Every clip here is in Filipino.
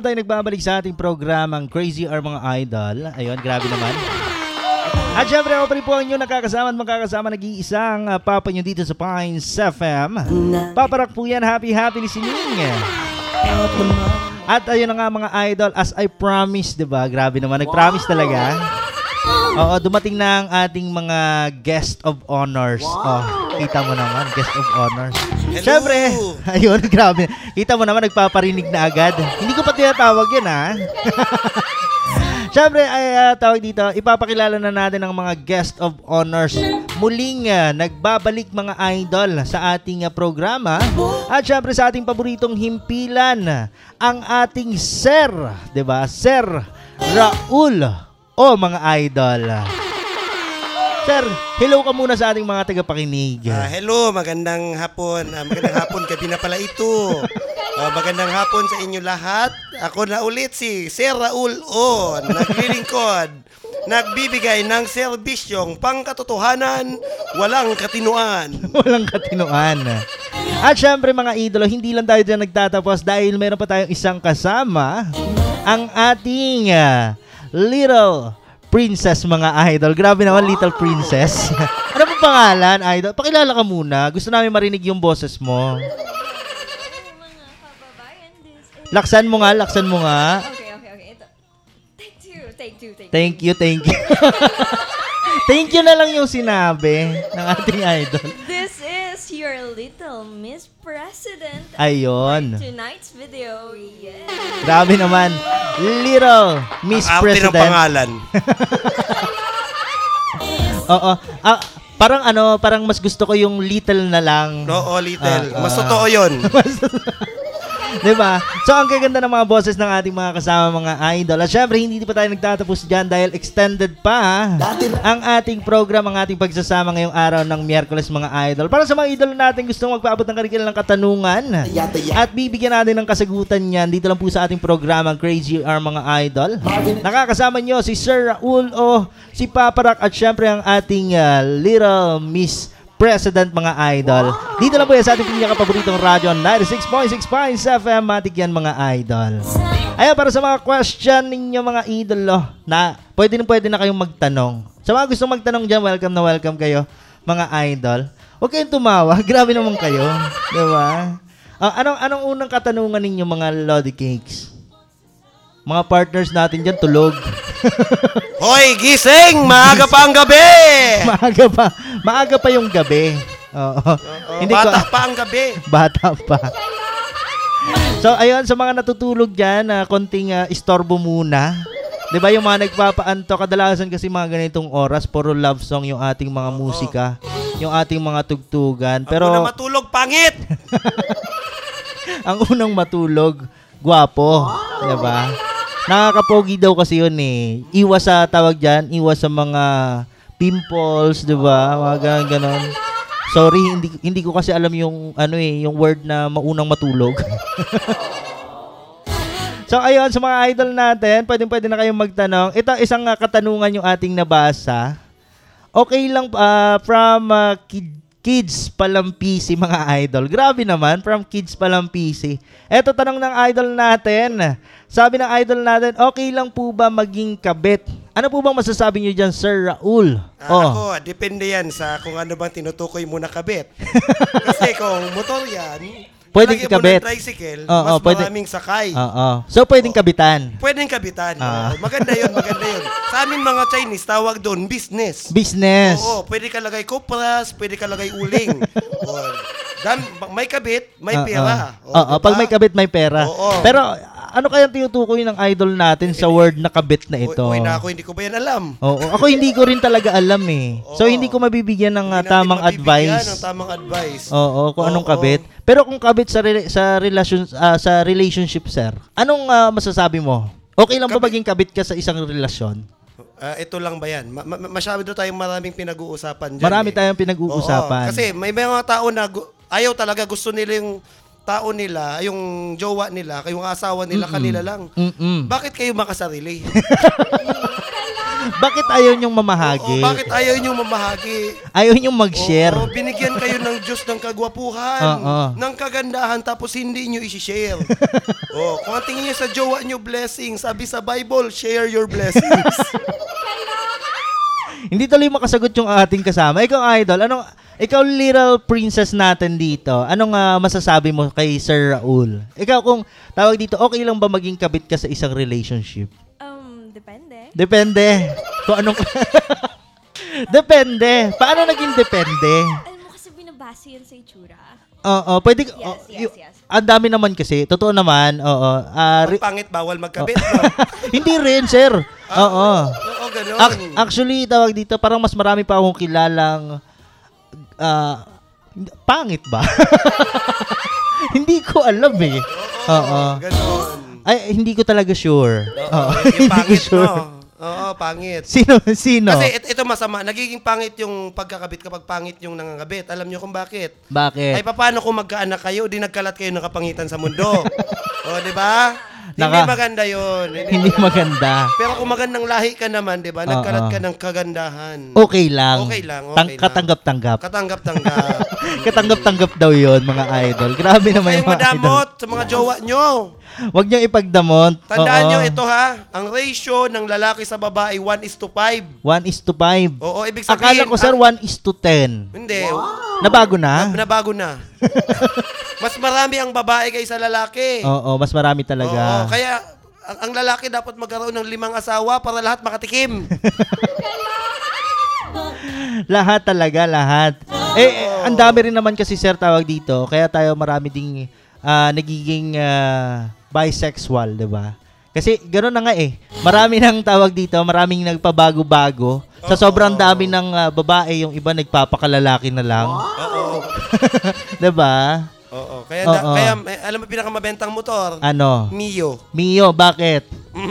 idol, tayo nagbabalik sa ating programang Crazy Are Mga Idol. Ayun, grabe naman. At syempre, ako po ang inyong nakakasama at magkakasama nag-iisang uh, papa nyo dito sa Pines FM. Paparak po yan, happy happy. At naman At ayun na nga mga idol, as I promised, di ba? Grabe naman, nag-promise talaga. Oo, dumating na ang ating mga guest of honors. Oh, kita mo naman, guest of honors. Hello! Siyempre, ayun, grabe. Kita mo naman, nagpaparinig na agad. Hindi ko pa tinatawag yun, ha? Siyempre, ay ah, tawag dito, ipapakilala na natin ang mga guest of honors. Muling ah, nagbabalik mga idol sa ating ah, programa. At syempre sa ating paboritong himpilan, ang ating Sir, 'di ba? Sir Raul o mga idol. Sir, hello ka muna sa ating mga tagapakinig. Ah, hello, magandang hapon. Ah, magandang hapon, gabi na pala ito. Ah, magandang hapon sa inyo lahat. Ako na ulit si Sir Raul O, naglilingkod, nagbibigay ng serbisyong pangkatotohanan, walang katinuan. Walang katinuan. At syempre mga idolo, hindi lang tayo dyan nagtatapos dahil meron pa tayong isang kasama, ang ating ah, little princess mga idol. Grabe naman, little princess. ano pong pangalan, idol? Pakilala ka muna. Gusto namin marinig yung boses mo. Laksan mo nga, laksan mo nga. Okay, okay, okay. Ito. Take two, take two, take two. Thank you, thank you. thank you na lang yung sinabi ng ating idol. Your little Miss President. Ayun. Tonight's video, yeah. Grabe naman. Little Miss Ang President. pangalan. Oo. Ah, parang ano, parang mas gusto ko yung little na lang. Oo, little. Ah, Mas ah. totoo yun. 'Di ba? So ang gaganda ng mga boses ng ating mga kasama mga idol. At syempre hindi pa tayo nagtatapos diyan dahil extended pa ang ating program, ang ating pagsasama ngayong araw ng Miyerkules mga idol. Para sa mga idol natin gustong magpaabot ng karikil ng katanungan at bibigyan natin ng kasagutan niyan dito lang po sa ating programang Crazy Are mga idol. Nakakasama nyo si Sir Raul o si Paparak at syempre ang ating ah, Little Miss President mga idol. Dito lang po yan sa ating pinaka-paboritong radyo 96.65 FM Matik yan mga idol. Ayan para sa mga question ninyo mga idolo na pwede na pwede na kayong magtanong. Sa mga gustong magtanong dyan, welcome na welcome kayo mga idol. Huwag kayong tumawa. Grabe naman kayo. Di ba? Ah, anong, anong unang katanungan ninyo mga Lodi Cakes? Mga partners natin dyan, tulog. Hoy, gising! Maaga pa ang gabi! maaga pa. Maaga pa yung gabi. Oo. Oo, Hindi bata ko, pa ang gabi. bata pa. So, ayun, sa mga natutulog dyan, na konting ah, istorbo muna. 'Di ba yung mga nagpapaanto, kadalasan kasi mga ganitong oras, puro love song yung ating mga musika, yung ating mga tugtugan. Pero, Pero Ako na matulog, pangit! ang unang matulog, gwapo. 'Di ba? Nakakapogi daw kasi yun eh. Iwas sa tawag dyan, iwas sa mga pimples, 'di ba? Mga ganon ganon. Sorry, hindi hindi ko kasi alam yung ano eh, yung word na maunang matulog. so ayun, sa mga idol natin, pwedeng pwede na kayong magtanong. Ito isang ah, katanungan yung ating nabasa. Okay lang ah, from ah, Kid- Kids Palampisi mga idol. Grabe naman, from Kids Palampisi. Eto tanong ng idol natin. Sabi ng idol natin, okay lang po ba maging kabit? Ano po bang masasabi niyo dyan, Sir Raul? Ah, Ako, depende yan sa kung ano bang tinutukoy mo na kabit. Kasi kung motor yan, Pwedeng lagyan mo ikabit. ng tricycle, Oo, mas pwede- maraming sakay. Oo. So, pwedeng kabitan. Pwedeng kabitan. Ah. Oo, maganda yun, maganda yun. Sa amin mga Chinese, tawag doon business. Business. Oo, pwede ka lagay kopras, pwede ka lagay uling. Oo. Dam, may kabit, may Oo. pera. Oo, Oo, pag diba? may kabit, may pera. Oo. Pero, ano kaya tinutukoy ng idol natin sa word na kabit na ito? Uy, na ako, hindi ko ba yan alam? Oo, ako hindi ko rin talaga alam eh. So hindi ko mabibigyan ng uh, Hindi tamang mabibigyan advice. ng tamang advice. Oo, kung anong kabit. Pero kung kabit sa rela- sa relasyon ah, sa relationship, sir. Anong ah, masasabi mo? Okay lang ba Kabit- maging kabit ka sa isang relasyon? Ah, ito lang ba yan? Ma- ma- masyado tayong maraming pinag-uusapan dyan. Marami eh. tayong pinag-uusapan. Oo, kasi may mga tao na gu- ayaw talaga gusto nila yung tao nila, yung jowa nila, yung asawa nila, kanila lang. Mm-mm. Bakit kayo makasarili? Bakit ayaw niyong mamahagi? Oo, bakit ayaw nyo mamahagi? Ayaw niyong mag-share? Oo, binigyan kayo ng Diyos ng kagwapuhan, Oo. ng kagandahan, tapos hindi nyo isi-share. oh, kung ang tingin nyo sa jowa nyo, blessing. Sabi sa Bible, share your blessings. Hindi tuloy makasagot yung ating kasama. Ikaw, Idol, anong, ikaw, little princess natin dito, anong ah, masasabi mo kay Sir Raul? Ikaw, kung tawag dito, okay lang ba maging kabit ka sa isang relationship? Um, depende. Depende. Kung anong... depende. Paano naging depende? Alam mo kasi binabase yan sa itsura. Oo, pwede... Yes, oh, yes, y- yes. Ang dami naman kasi. Totoo naman. Oo. Ah, Pag re- pangit, bawal magkabit. No? hindi rin, sir. Oo. Oo, ganun. Ac- actually, tawag dito, parang mas marami pa akong kilalang hindi- pangit ba? hindi ko alam eh. Oo. Ganun. Ay, hindi ko talaga sure. Oo. Hindi ko pangit, sure. no? Oo, pangit. Sino? Sino? Kasi it- ito masama, nagiging pangit yung pagkakabit kapag pangit yung nangangabit. Alam nyo kung bakit? Bakit? Ay, paano kung magkaanak kayo, di nagkalat kayo ng kapangitan sa mundo? o, di ba? Hindi Naka- maganda yun. Hindi, hindi maganda. Pero kung magandang lahi ka naman, di ba? Nagkalat ka ng kagandahan. Okay lang. Okay lang, okay Tang- lang. Katanggap-tanggap. Katanggap-tanggap. Katanggap-tanggap daw yon mga idol. Grabe naman yung mga idol. madamot sa mga jowa nyo. Huwag niyong ipagdamot. Tandaan Oo. nyo ito ha, ang ratio ng lalaki sa babae 1 is to 5. 1 is to 5. Oo, ibig sabihin... Akala ko, sir, ang- 1 is to 10. Hindi. Nabago na? Na, nabago na. Mas marami ang babae kaysa lalaki. Oo, mas marami Oo, talaga. kaya ang, ang lalaki dapat magkaroon ng limang asawa para lahat makatikim. lahat talaga, lahat. Eh, eh, ang dami rin naman kasi, sir, tawag dito. Kaya tayo marami ding ah, nagiging ah, bisexual, di ba? Kasi gano'n na nga eh. Marami nang tawag dito, maraming nagpabago-bago. Sa sobrang dami ng ah, babae, yung iba nagpapakalalaki na lang. Oo. 'Di ba? Oo. Kaya, da- Oo. kaya eh, alam mo pinakamabentang motor? Ano? Mio. Mio, bakit?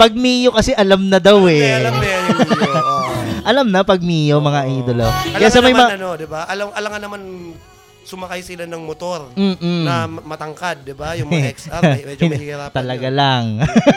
pag Mio kasi alam na daw eh. Kaya alam mo yan yung Mio. Oo. Alam na pag Mio, mga idolo. Alam Kaya sa may naman ma- ano, 'di ba? Alam alam nga naman sumakay sila ng motor Mm-mm. na matangkad, 'di ba? Yung mga XR med- medyo mahirapan. Talaga yun. lang.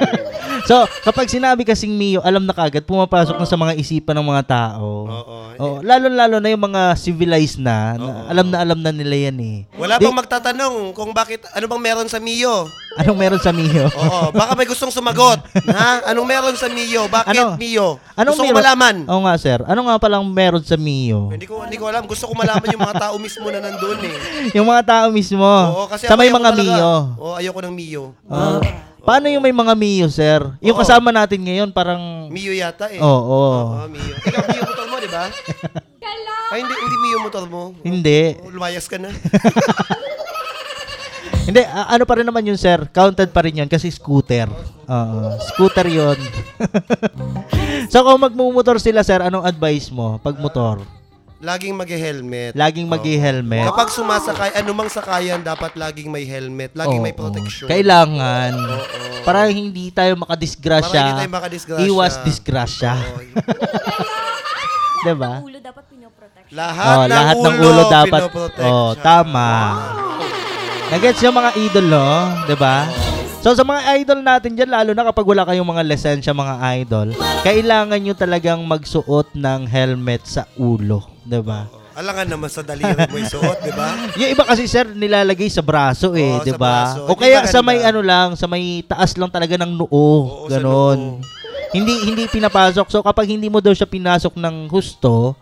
so, kapag sinabi kasing Mio, alam na kagad, pumapasok na sa mga isipan ng mga tao. Oo. Oo, lalo-lalo na yung mga civilized na, na alam na alam na nila yan eh. Wala Di- bang magtatanong kung bakit ano bang meron sa Mio? Anong meron sa Mio? Oo, baka may gustong sumagot. ha? Anong meron sa Mio? Bakit Ano? Mio? Anong Gusto ko meron- malaman. Oo nga, sir. Ano nga palang meron sa Mio? Hindi ko hindi ko alam. Gusto ko malaman yung mga tao mismo na nandoon eh. Yung mga tao mismo. Oo, kasi sa may ayoko mga talaga. Mio. Oo, ayoko ng Mio. Ah. paano yung may mga Mio, sir? Yung Oo. kasama natin ngayon, parang... Mio yata eh. Oo. Oo, Mio. Ikaw, Mio motor mo, di ba? Ay, hindi, hindi Mio motor mo. Hindi. Oo, Lumayas ka na. Hindi, a- ano pa rin naman yun, sir? Counted pa rin yun kasi scooter. Oo. scooter yun. so, kung magmumotor sila, sir, anong advice mo pag motor? Laging mag-helmet. Laging mag-helmet. Kapag sumasakay, anumang sakayan, dapat laging may helmet. Laging may Oo. protection. Kailangan. Para hindi tayo makadisgrasya. Para hindi tayo makadisgrasya. Iwas disgrasya. Diba? Ulo dapat pinoprotect. Lahat, Oh, ng, lahat ulo, ng ulo dapat. pinoprotect Oh, tama. Nagets yung mga idol, no? ba? So sa mga idol natin diyan lalo na kapag wala kayong mga lisensya mga idol, kailangan nyo talagang magsuot ng helmet sa ulo, ba? Oh, Alangan naman sa daliri mo isuot, di ba? Yung iba kasi sir nilalagay sa braso eh, Oo, 'di sa ba? O kaya sa may ano lang, sa may taas lang talaga ng noo, Oo, sa ganon. noo. Hindi hindi pinapasok. So kapag hindi mo daw siya pinasok ng husto,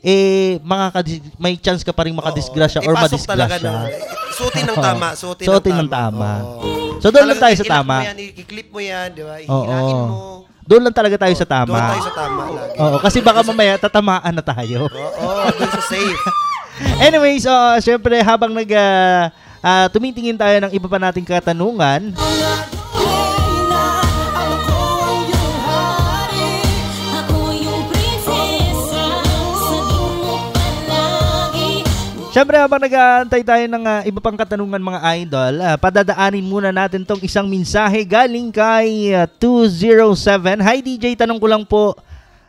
eh makakadis- may chance ka pa rin makadisgrasya or Ipasok talaga madisgrasya. na. Suotin ng tama. Suotin, Suotin ng ng tama. Oo. So, doon lang tayo sa tama. Mo yan, i-clip mo yan, di ba? Oo. Ihinain mo. Doon lang talaga tayo sa tama. Doon tayo sa tama lagi. Oo, kasi baka mamaya tatamaan na tayo. Oo, doon sa safe. Anyways, uh, syempre habang nag ah, ah, tumitingin tayo ng iba pa nating katanungan, Siyempre habang nag-aantay tayo ng ah, iba pang katanungan mga idol, ah, padadaanin muna natin tong isang mensahe galing kay ah, 207. Hi DJ, tanong ko lang po,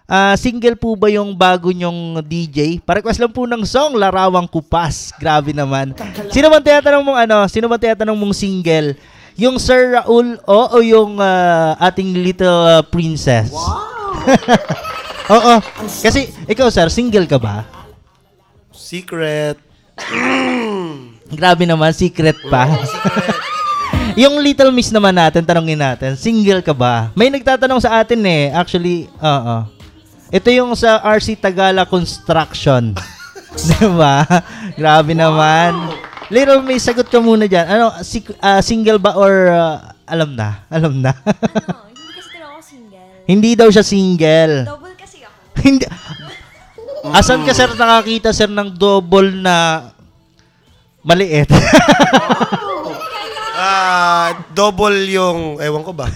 ah, single po ba yung bago nyong DJ? Pa-request lang po ng song, Larawang Kupas. Grabe naman. Sino man tiyatanong mong ano, sino man tiyatanong mong single? Yung Sir Raul o o yung ah, ating little ah, princess? Oo. Kasi ikaw sir, single ka ba? Secret. Grabe naman, secret pa. yung Little Miss naman natin, tanongin natin, single ka ba? May nagtatanong sa atin eh. Actually, oo. Ito yung sa RC Tagala Construction. diba? Grabe naman. Little Miss, sagot ka muna dyan. Ano, si- ah, single ba or ah, alam na? Alam na. Ano, hindi kasi talaga ako single. Hindi daw siya single. Double kasi ako. Hindi. Asan ka sir nakakita sir ng double na maliit? Ah, double yung, ewan ko ba?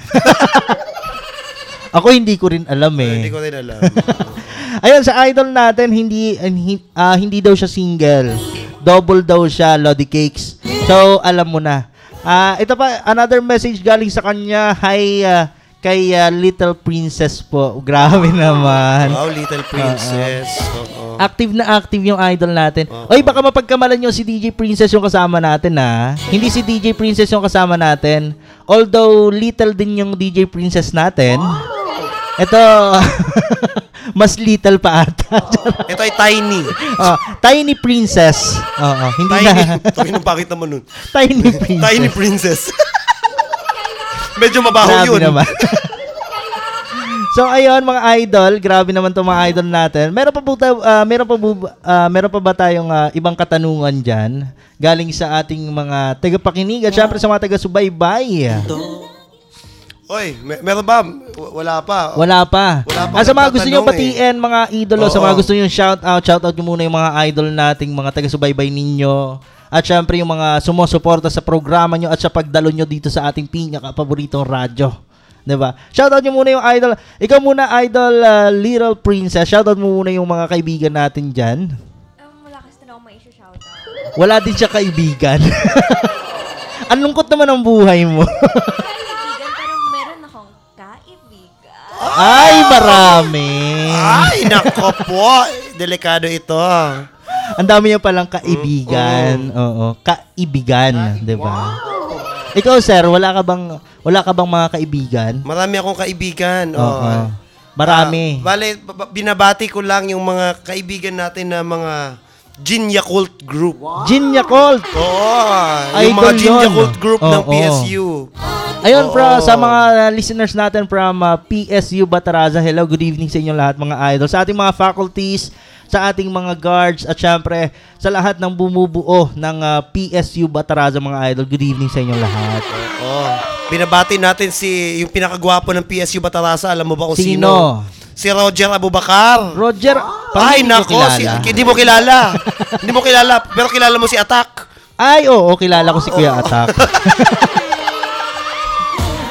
Ako hindi ko rin alam eh. Hindi ko rin alam. Ayun, sa idol natin, hindi ah, hin- ah, hindi daw siya single. Double daw siya, Lodi Cakes. So, alam mo na. Ah, ito pa, another message galing sa kanya. Hi, ah, kay ah, Little Princess po. Grabe naman. wow, little princess. Oo. Active na active yung idol natin. Oy, baka mapagkamalan yung si DJ Princess yung kasama natin ha. Hindi si DJ Princess yung kasama natin. Although little din yung DJ Princess natin. Ito, mas little pa ata. Ito ay tiny. Oh, Tiny Princess. Oo, hindi Tiny. na. Ito yung pakit naman nun. Tiny Princess. Tiny princess. Medyo mabaho Grabe yun. naman. so ayun mga idol, grabe naman 'tong mga idol natin. Meron pa po tayo, ah, meron pa bu- ah, meron pa ba tayong ah, ibang katanungan diyan galing sa ating mga tagapakinig at syempre sa mga taga-subaybay? Oy, may, meron ba? W- Wala pa. Wala pa. Wala pa Ah, sa mga gusto niyo nagtatanong eh. batiin mga idolo, sa Oo. mga gusto niyo shout out, shout out niyo muna yung mga idol nating mga taga-subaybay ninyo. At syempre yung mga sumusuporta sa programa nyo at sa pagdalo nyo dito sa ating pinaka-paboritong radyo. 'Di ba? Shoutout niyo muna yung idol. Ikaw muna idol uh, Little Princess. Shoutout mo muna yung mga kaibigan natin diyan. Um, wala kasi na ako may issue shoutout. Wala din siya kaibigan. Ang lungkot naman ang buhay mo. Kaibigan, pero meron akong kaibigan. Ay, marami. Ay, nako po. Delikado ito. Ang dami niya palang kaibigan. Oo, kaibigan, 'di ba? Ikaw sir, wala ka bang wala ka bang mga kaibigan? Marami akong kaibigan. Oo. Oh. Marami. Ah, bale, b- b- binabati ko lang yung mga kaibigan natin na mga Gin Yakult group. Gin Yakult. Oo. Idol yung mga Gin yun. Yakult group ng Oo. PSU. Ayun, pro, sa mga listeners natin from uh, PSU Bataraza, hello, good evening sa inyo lahat mga idol. Sa ating mga faculties, sa ating mga guards, at syempre, sa lahat ng bumubuo ng uh, PSU Bataraza mga idol, good evening sa inyo lahat. Oo. Binabati natin si yung pinakagwapo ng PSU Batarasa. Alam mo ba kung Sino? sino? Si Roger Abubakar. Roger, Ay, hindi ko nako. Si, kilala. hindi mo kilala. hindi mo kilala. Pero kilala mo si Atak. Ay, oo, kilala ko si Kuya Atak.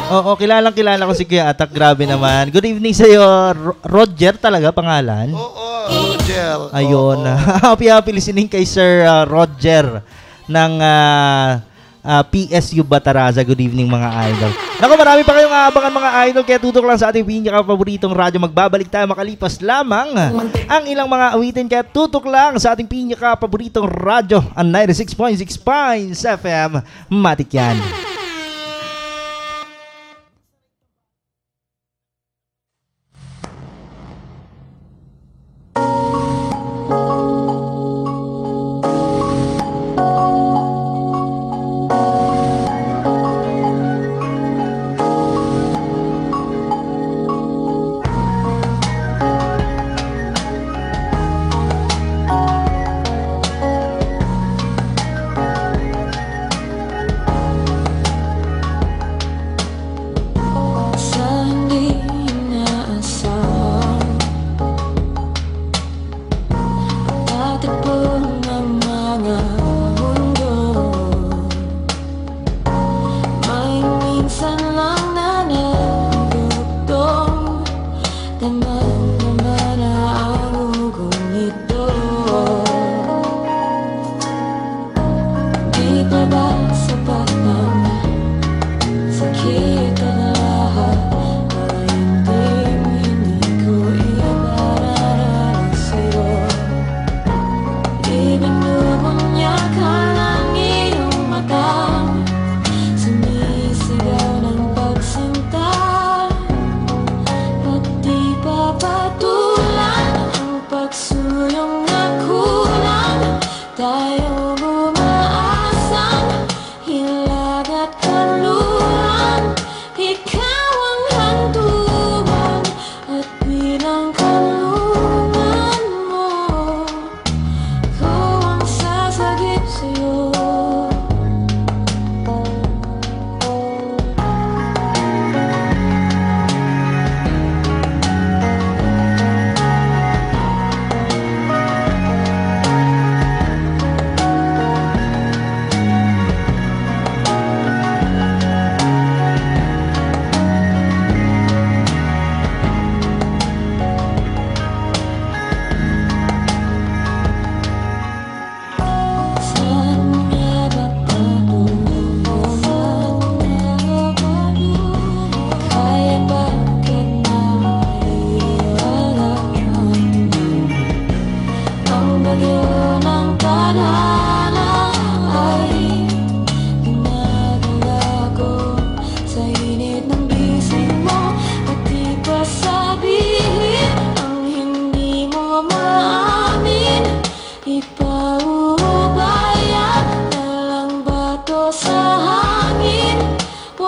oo, kilalang kilala ko si Kuya Atak. Grabe naman. Good evening sa iyo, Ro- Roger talaga pangalan. Oo, Roger. Ayun. Happy happy listening kay Sir uh, Roger ng uh, uh, PSU Bataraza. Good evening mga idol. Naku, marami pa kayong aabangan mga idol kaya tutok lang sa ating pinaka-paboritong radyo. Magbabalik tayo makalipas lamang ang ilang mga awitin kaya tutok lang sa ating pinaka-paboritong radyo ang 96.6 Pines FM. Matik yan.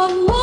one.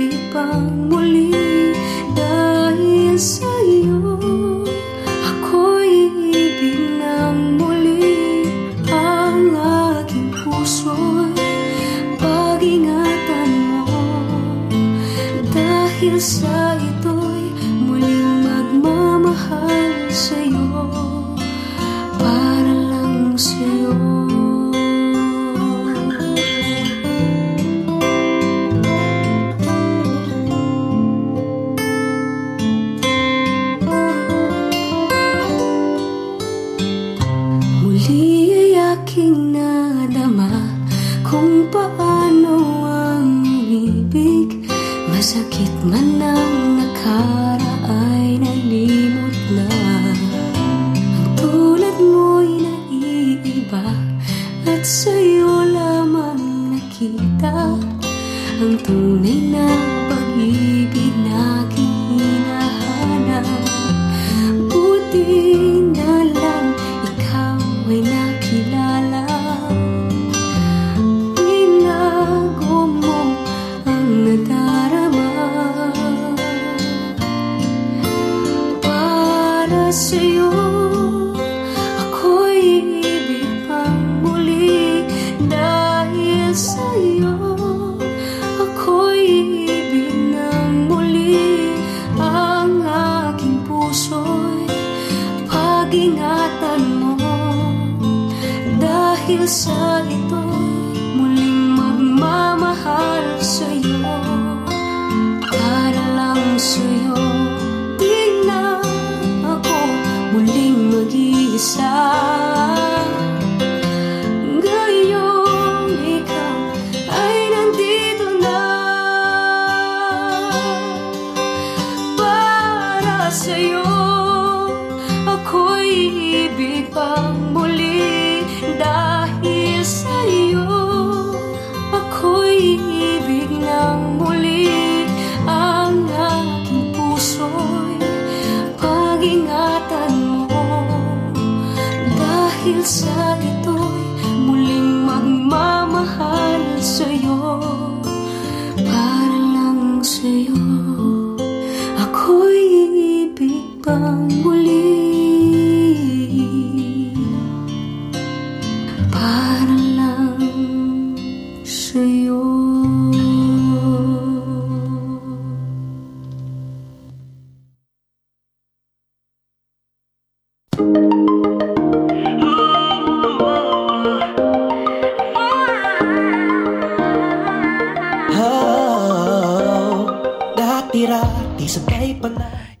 pag-ibig pang muli dahil sa'yo.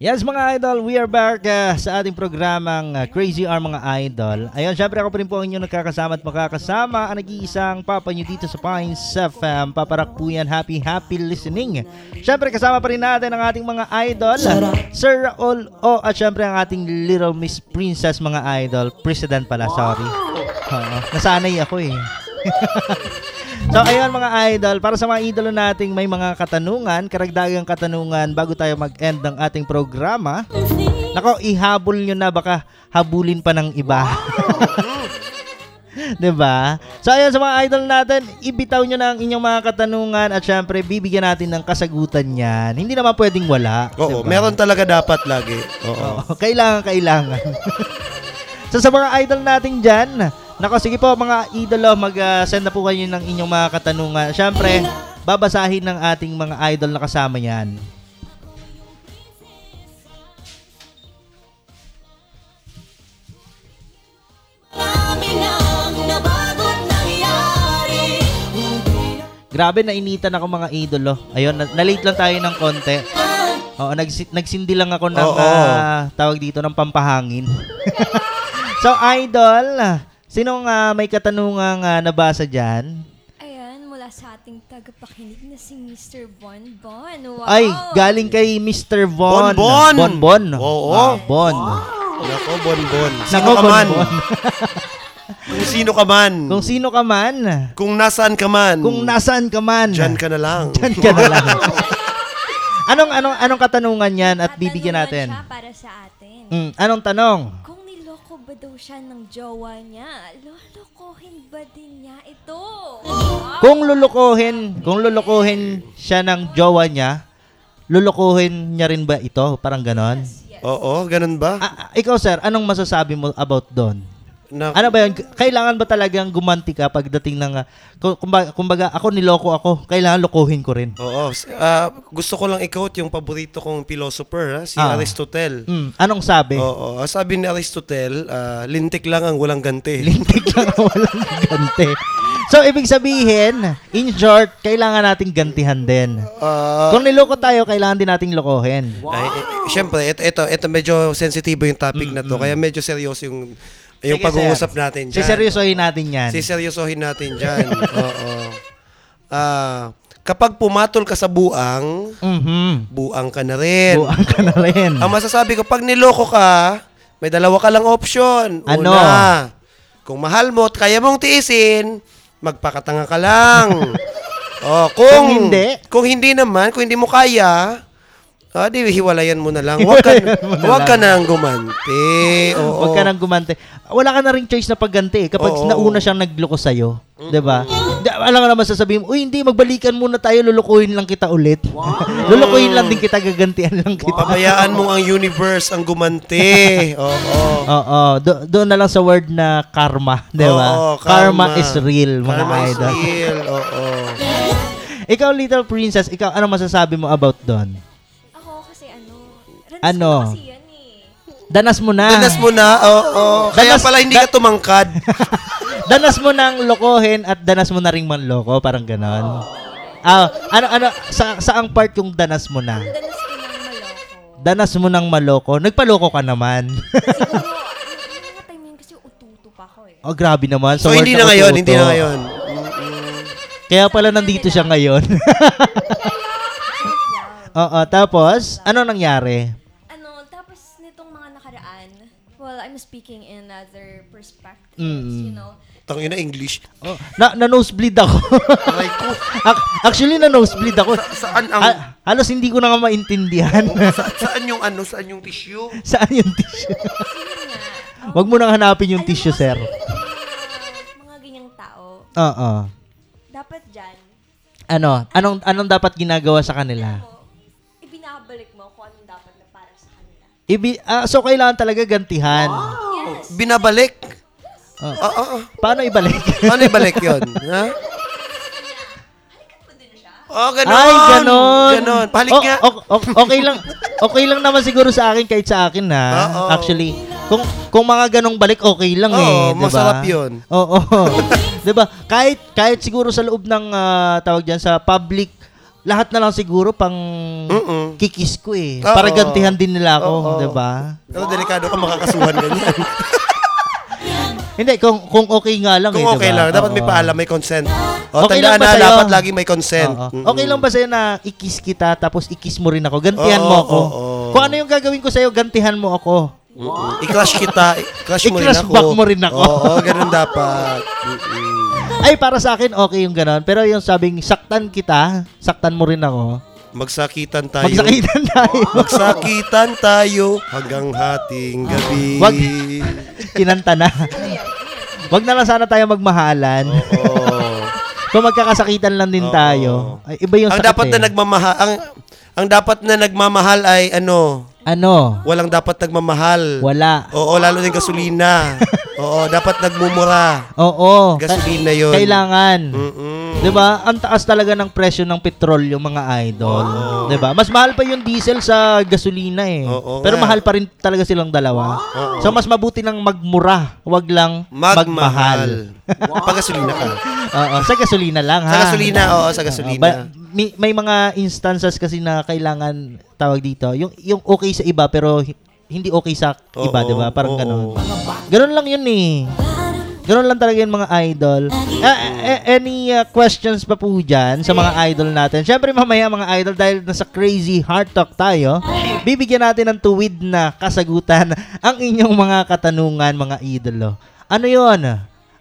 Yes mga idol, we are back uh, sa ating programang uh, Crazy R mga idol. Ayun, syempre ako pa rin po ang inyong nakakasama at makakasama ang nag-iisang papa nyo dito sa Pines FM. Paparak po yan, happy happy listening. Syempre kasama pa rin natin ang ating mga idol, Sir Raul O at syempre ang ating Little Miss Princess mga idol. President pala, sorry. Oo, nasanay ako eh. So ayun mga idol, para sa mga idolo nating may mga katanungan, karagdagang katanungan bago tayo mag-end ng ating programa. Nako, ihabol nyo na baka habulin pa ng iba. 'Di ba? So ayun sa mga idol natin, ibitaw nyo na ang inyong mga katanungan at syempre bibigyan natin ng kasagutan niyan. Hindi naman pwedeng wala. Oo, diba? meron talaga dapat lagi. Oo. Oo, kailangan, kailangan. so sa mga idol natin dyan, nako sige po mga idolo, mag-send na po kayo ng inyong mga katanungan. Siyempre, babasahin ng ating mga idol na kasama yan. Grabe, nainitan ako mga idolo. Ayun, na- na-late lang tayo ng konti. Oo, nagsi- nagsindi lang ako ng Oo. ah, tawag dito ng pampahangin. so, idol, sinong ah, may katanungang ah, nabasa dyan? Ayan, mula sa ating tagapakinig na si Mr. Bon Bon. Wow! Ay, galing kay Mr. Von. Bonbon! Bonbon. Oo. Ah, bon. Nako, bonbon. Sino Nako, ka man? Bonbon. Kung sino ka man. Kung sino ka man, Kung nasaan ka man. kung nasaan ka man, Diyan ka na lang. dyan ka na lang. anong, anong, anong katanungan yan at bibigyan natin? siya para sa atin. Mm, anong tanong? Kung ba daw siya ng jowa niya, lolokohin ba din niya ito? Kung lulukuhin, kung lulukuhin siya ng jowa niya, lulukuhin niya rin ba ito? Parang ganon. Oo, ganun ba? Ah, ah, ikaw sir, anong masasabi mo about doon? Na, Ano ba yun? Kailangan ba talagang gumanti ka pagdating ng... ah, kumbaga, kumbaga, ako niloko ako, kailangan lokohin ko rin. Oo. ah, gusto ko lang i-quote yung paborito kong philosopher, ha? si Ah. Aristotle. Hmm, anong sabi? Oo. ah, sabi ni Aristotle, ah, lintik lang ang walang ganti. Lintik lang ang walang gante. So, ibig sabihin, in short, kailangan nating gantihan din. Ah, Kung niloko tayo, kailangan din nating lokohin. Ay, eh, Siyempre, ito, ito, ito medyo sensitive yung topic na to. Kaya medyo seryoso yung, yung Sige, pag-uusap natin dyan. Siseryosohin natin yan. Siseryosohin natin dyan. Oo. Ah, kapag pumatol ka sa buang, Mhm. buang ka na rin. Buang ka na rin. Ang masasabi ko, pag niloko ka, may dalawa ka lang option. Ano? Una, kung mahal mo at kaya mong tiisin, magpakatanga ka lang. oh, kung, Kung hindi? Kung hindi naman, kung hindi mo kaya, ah, di hiwalayan mo na lang. Huwag ka, mo huwag ka nang gumanti. Oo. Huwag ka nang gumante. Wala ka na rin choice na pagganti eh, kapag Oo. nauna siyang nagloko sa'yo. 'Di ba? Di- Alam ka naman sasabihin, uy, hindi, magbalikan muna tayo, lulukuhin lang kita ulit. lulukuhin lang din kita, gagantihan lang kita. Pabayaan mo ang universe ang gumanti. Oo. Oo, do- doon na lang sa word na karma, 'di ba? Oo, karma. is real, mga karma is idol. real. Oo. Ikaw, Little Princess, ikaw, ano masasabi mo about doon? Ano? ko na kasi yan eh. Danas mo na. Danas mo na. Oo. Kaya Danas- pala hindi da- ka tumangkad. danas mo nang lokohin at danas mo na ring manloko, parang ganon. Ah, ano ano sa saang part yung danas mo na? Danas ko ng maloko. Danas mo nang maloko. Nagpaloko ka naman. Siguro, ano, yung mga time yun kasi ututo pa ako eh. oh, grabe naman. So, word hindi na ngayon. Hindi na ututo. ngayon. Kaya pala nandito siya ngayon. Oo, tapos ano nangyari? Ano, tapos nitong mga nakaraan, well, I'm speaking in other perspectives, Mm. you know. Tangina English. Oh, na, na nosebleed ako. Actually, na nosebleed ako. Saan ang... Ha- halos hindi ko na nga maintindihan. sa- saan yung ano? Saan yung tissue? Saan yung tissue? Oh, Wag mo nang hanapin yung alam mo tissue, kasi, sir. mga- Mga ganyang tao, Oo. dapat dyan, Ano? Anong anong dapat ginagawa sa kanila? mo, ibinabalik mo kung anong dapat Ibi, ah, so kailangan talaga gantihan. Yes. Binabalik. Oh. Ah, ah, ah. Paano ibalik? Paano ibalik yun? Ha? Oh, ganon. Ay, ganon. Ganon. Pahalik O- nga. o- o- okay lang. Okay lang naman siguro sa akin kahit sa akin ha. Oo. Actually, kung kung mga ganong balik okay lang eh, Oo, 'di ba? masarap yun. Oo. 'Di ba? Kahit kahit siguro sa loob ng ah, tawag diyan sa public lahat na lang siguro pang Mm-mm. kikis ko eh. Oo. Para gantihan din nila ako, Oo. 'di ba? Pero delikado ka makakasuhan ganyan. Hindi kung kung okay nga lang Kung eh, 'di okay ba? lang, dapat may Oo. paalam, may consent. O, Okay tandaan lang ba na, sa'yo? dapat lagi may consent. Oo. Mm-mm. Okay lang ba sa'yo na ikis kita tapos ikis mo rin ako? Gantihan Oo, mo ako. oo. Kung ano yung gagawin ko sa'yo, gantihan mo ako. Mm-mm. I-crush kita, i-crush mo rin I-crush ako. back mo rin ako. Oo, ganun dapat. Mm-mm. Ay, para sa akin, okay yung ganon. Pero yung sabing, saktan kita, saktan mo rin ako. Magsakitan tayo. Magsakitan tayo. Magsakitan tayo hanggang hating gabi. Wag. Kinanta na. Wag na lang sana tayo magmahalan. Oo. Kung magkakasakitan lang din Oo. tayo. Ay, iba yung ang sakit dapat eh. na nagmamahal, ang ang dapat na nagmamahal ay ano, Ano? walang dapat nagmamahal. Wala. Oo, lalo din gasolina. Oo, dapat nagmumura. Oo. Gasolina yun. Kailangan. Mm-mm. 'Di ba? Ang taas talaga ng presyo ng petrol yung mga idol. 'Di ba? Mas mahal pa yung diesel sa gasolina eh. Oo Pero nga. mahal pa rin talaga silang dalawa. So mas mabuti nang magmura, wag lang magmahal. Magmahal. Pag gasolina ka. Oo, sa gasolina lang ha. Sa gasolina, oo, sa gasolina. ba- may, may mga instances kasi na kailangan tawag dito, yung yung okay sa iba pero hi- hindi okay sa iba, 'di ba? Parang oo. ganun. Ganun lang 'yun eh. Ganun lang talaga yung mga idol. A- any uh, questions pa po dyan sa mga idol natin? Siyempre mamaya mga idol dahil nasa crazy heart talk tayo, bibigyan natin ng tuwid na kasagutan ang inyong mga katanungan mga idolo. Ano yon?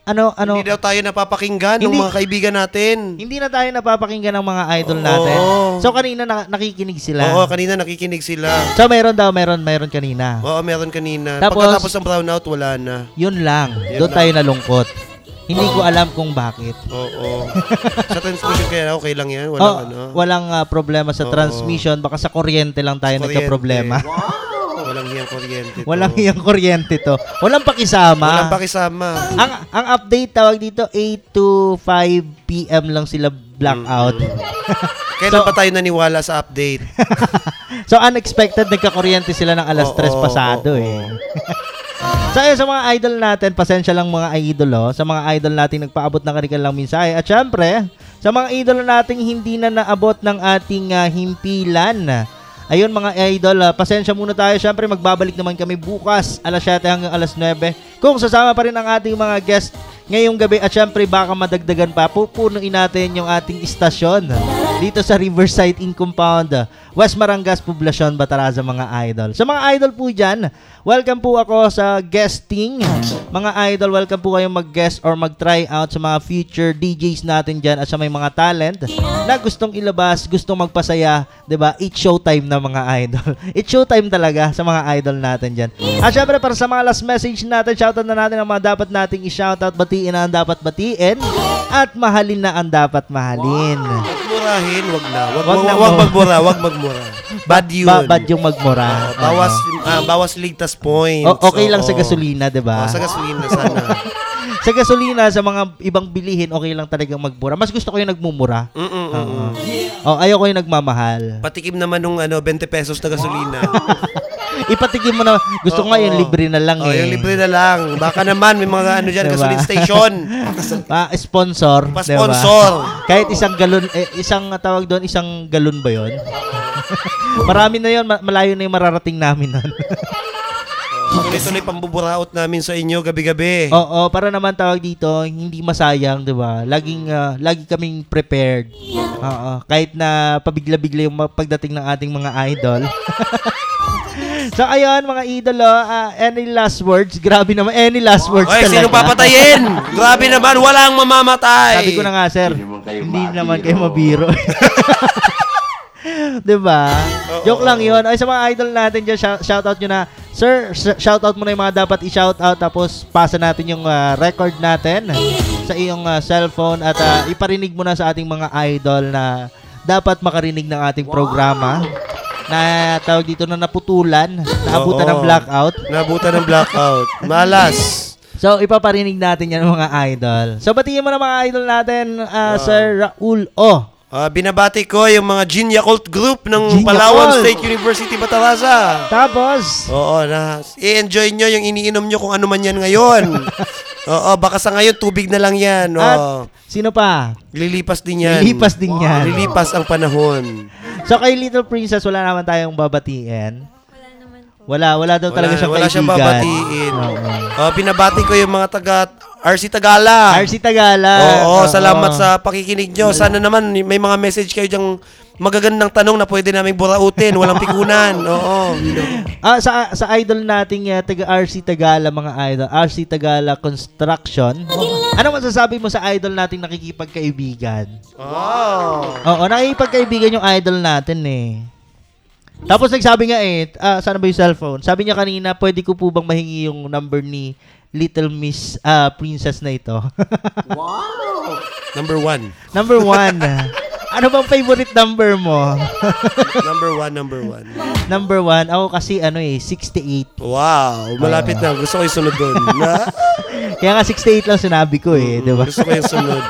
Ano, ano? Hindi daw tayo napapakinggan ng Hindi. mga kaibigan natin. Hindi na tayo napapakinggan ng mga idol natin. Oo. So kanina na- nakikinig sila. Oo, kanina nakikinig sila. So meron daw, meron, meron kanina. Oo, meron kanina. Tapos- Pagkatapos ng brownout, wala na. Yun lang. Yun Doon lang. tayo nalungkot. Hindi ko alam kung bakit. Oo. sa transmission kaya okay lang yan. Walang Oh, ano. walang ah, problema sa Oo. transmission, baka sa kuryente lang tayo Kuryente. nagka-problema. Walang hiyang kuryente. to. Walang hiyang kuryente to. Walang pakisama. Walang pakisama. ang ang update tawag dito 8 to 5 PM lang sila blackout. Kailan pa tayo naniwala sa update? so unexpected nagka-kuryente sila ng alas Oo, 3 pasado oo, eh. so ayun, sa mga idol natin, pasensya lang mga idol oh, sa mga idol nating nagpaabot ng kanilang mensahe. At syempre, sa mga idol nating hindi na naabot ng ating ah, himpilan. Ayun mga idol, ah, pasensya muna tayo. Syempre magbabalik naman kami bukas alas 7 hanggang alas 9. Kung sasama pa rin ang ating mga guest ngayong gabi at syempre baka madagdagan pa, pupunuin natin yung ating istasyon dito sa Riverside in Compound, West Marangas, Poblacion, Bataraza mga idol. Sa mga idol po dyan, welcome po ako sa guesting. Mga idol, welcome po kayong mag-guest or mag-try out sa mga future DJs natin dyan at sa may mga talent na gustong ilabas, gustong magpasaya, ba? It's showtime na mga idol. It's showtime talaga sa mga idol natin dyan. At syempre para sa mga last message natin, shoutout na natin ang mga dapat nating i-shoutout, batiin na ang dapat batiin, at mahalin na ang dapat mahalin. Wag murahin, wag na. Wag, Wag wag, na wag magmura, wag magmura. Bad yun. Ba- bad yung magmura. Oo, bawas, ah, bawas ligtas points. O- okay lang sa Oo. gasolina, 'di ba? Oo, sa gasolina sana. sa gasolina sa mga ibang bilihin, okay lang talagang magmura. Mas gusto ko yung nagmumura. Mm-mm. Oo. Oh, ayoko yung nagmamahal. Patikim naman nung ano, 20 pesos na gasolina. Ipatikim mo na. Gusto ko nga yung libre na lang oh, eh. yung libre na lang. Baka naman may mga ano dyan, Diba? gasoline station. Ah, sponsor, 'di ba? Pa-sponsor. Kahit isang galon eh, isang ah, tawag doon, isang galon ba 'yon? Marami na 'yon, ma- malayo na 'yung mararating namin nun. Tuloy-tuloy pambuburaot namin sa inyo gabi-gabi. Oo, para naman tawag dito, hindi masayang, 'di ba? Laging ah, lagi kaming prepared. Oo, kahit na pabigla-bigla yung pagdating ng ating mga idol. so ayun mga idolo, ah, any last words? Grabe naman, any last words Oy, talaga. sino papatayin? Grabe naman, walang mamamatay. Sabi ko na nga, sir, hindi naman kayo mabiro. 'Di ba? Joke lang 'yon. Ay sa mga idol natin diyan, shout out nyo na. Sir, sh- shout out mo na yung mga dapat i-shout out tapos pasa natin yung ah, record natin sa iyong ah, cellphone at ah, iparinig mo na sa ating mga idol na dapat makarinig ng ating programa na tawag dito na naputulan, naabutan ng Oo. blackout. Nabutan ng blackout. Malas. So, ipaparinig natin yan mga idol. So, batiin mo na mga idol natin, ah, Sir Raul O. Ah, binabati ko yung mga Gin Yakult Group Gin ng Palawan Yakult. State University, Bataraza. Tapos, Oo, na i-enjoy nyo yung iniinom nyo kung ano man yan ngayon. Oo, baka sa ngayon tubig na lang yan. Oo. At sino pa? Lilipas din yan. Lilipas din yan. Lilipas ang panahon. So kay Little Princess, wala naman tayong babatiin. Wala naman po. Wala, wala daw talaga siyang wala siyang kaibigan. babatiin. Oo. Oh, binabati ko yung mga taga RC Tagala. RC Tagala. Oo, salamat sa pakikinig nyo. Sana naman may mga message kayo diyang magagandang tanong na pwede naming burautin. Walang pikunan. Oo. Ah, sa sa idol nating uh, taga RC Tagala mga idol, RC Tagala Construction. Ano masasabi mo sa idol nating nakikipagkaibigan? Oh. Oo, nakikipagkaibigan yung idol natin eh. Tapos nagsabi nga eh, ah, sana ba yung cellphone? Sabi niya kanina, pwede ko po bang mahingi yung number ni Little Miss ah, Princess na ito? Number one. number one. ano bang favorite number mo? Number one, number one. number one, ako kasi ano eh, 68. Wow, malapit na. Gusto ko yung sunod doon. Na? Kaya nga 68 lang sinabi ko eh, di ba? Gusto ko yung sunod.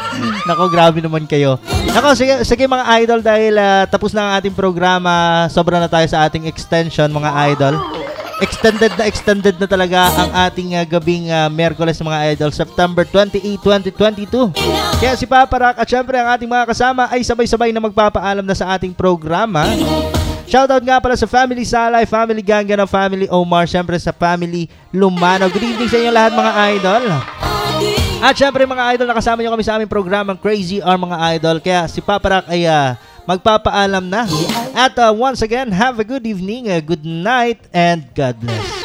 Nako, grabe naman kayo. Nako, sige, sige mga idol dahil ah, tapos na ang ating programa. Sobra na tayo sa ating extension mga idol. Extended na extended na talaga ang ating ah, gabing ah, Merkules mga idol, September 28, 2022. Kaya si Papa Rock at syempre ang ating mga kasama ay sabay-sabay na magpapaalam na sa ating programa. Shoutout nga pala sa Family Salay, Family Gangana, Family Omar, syempre sa Family Lumano. Good evening sa inyo lahat mga idol. At syempre mga idol, nakasama nyo kami sa aming programang Crazy R mga idol. Kaya si Papa Rock ay ah, magpapaalam na. At ah, once again, have a good evening, a good night, and God bless.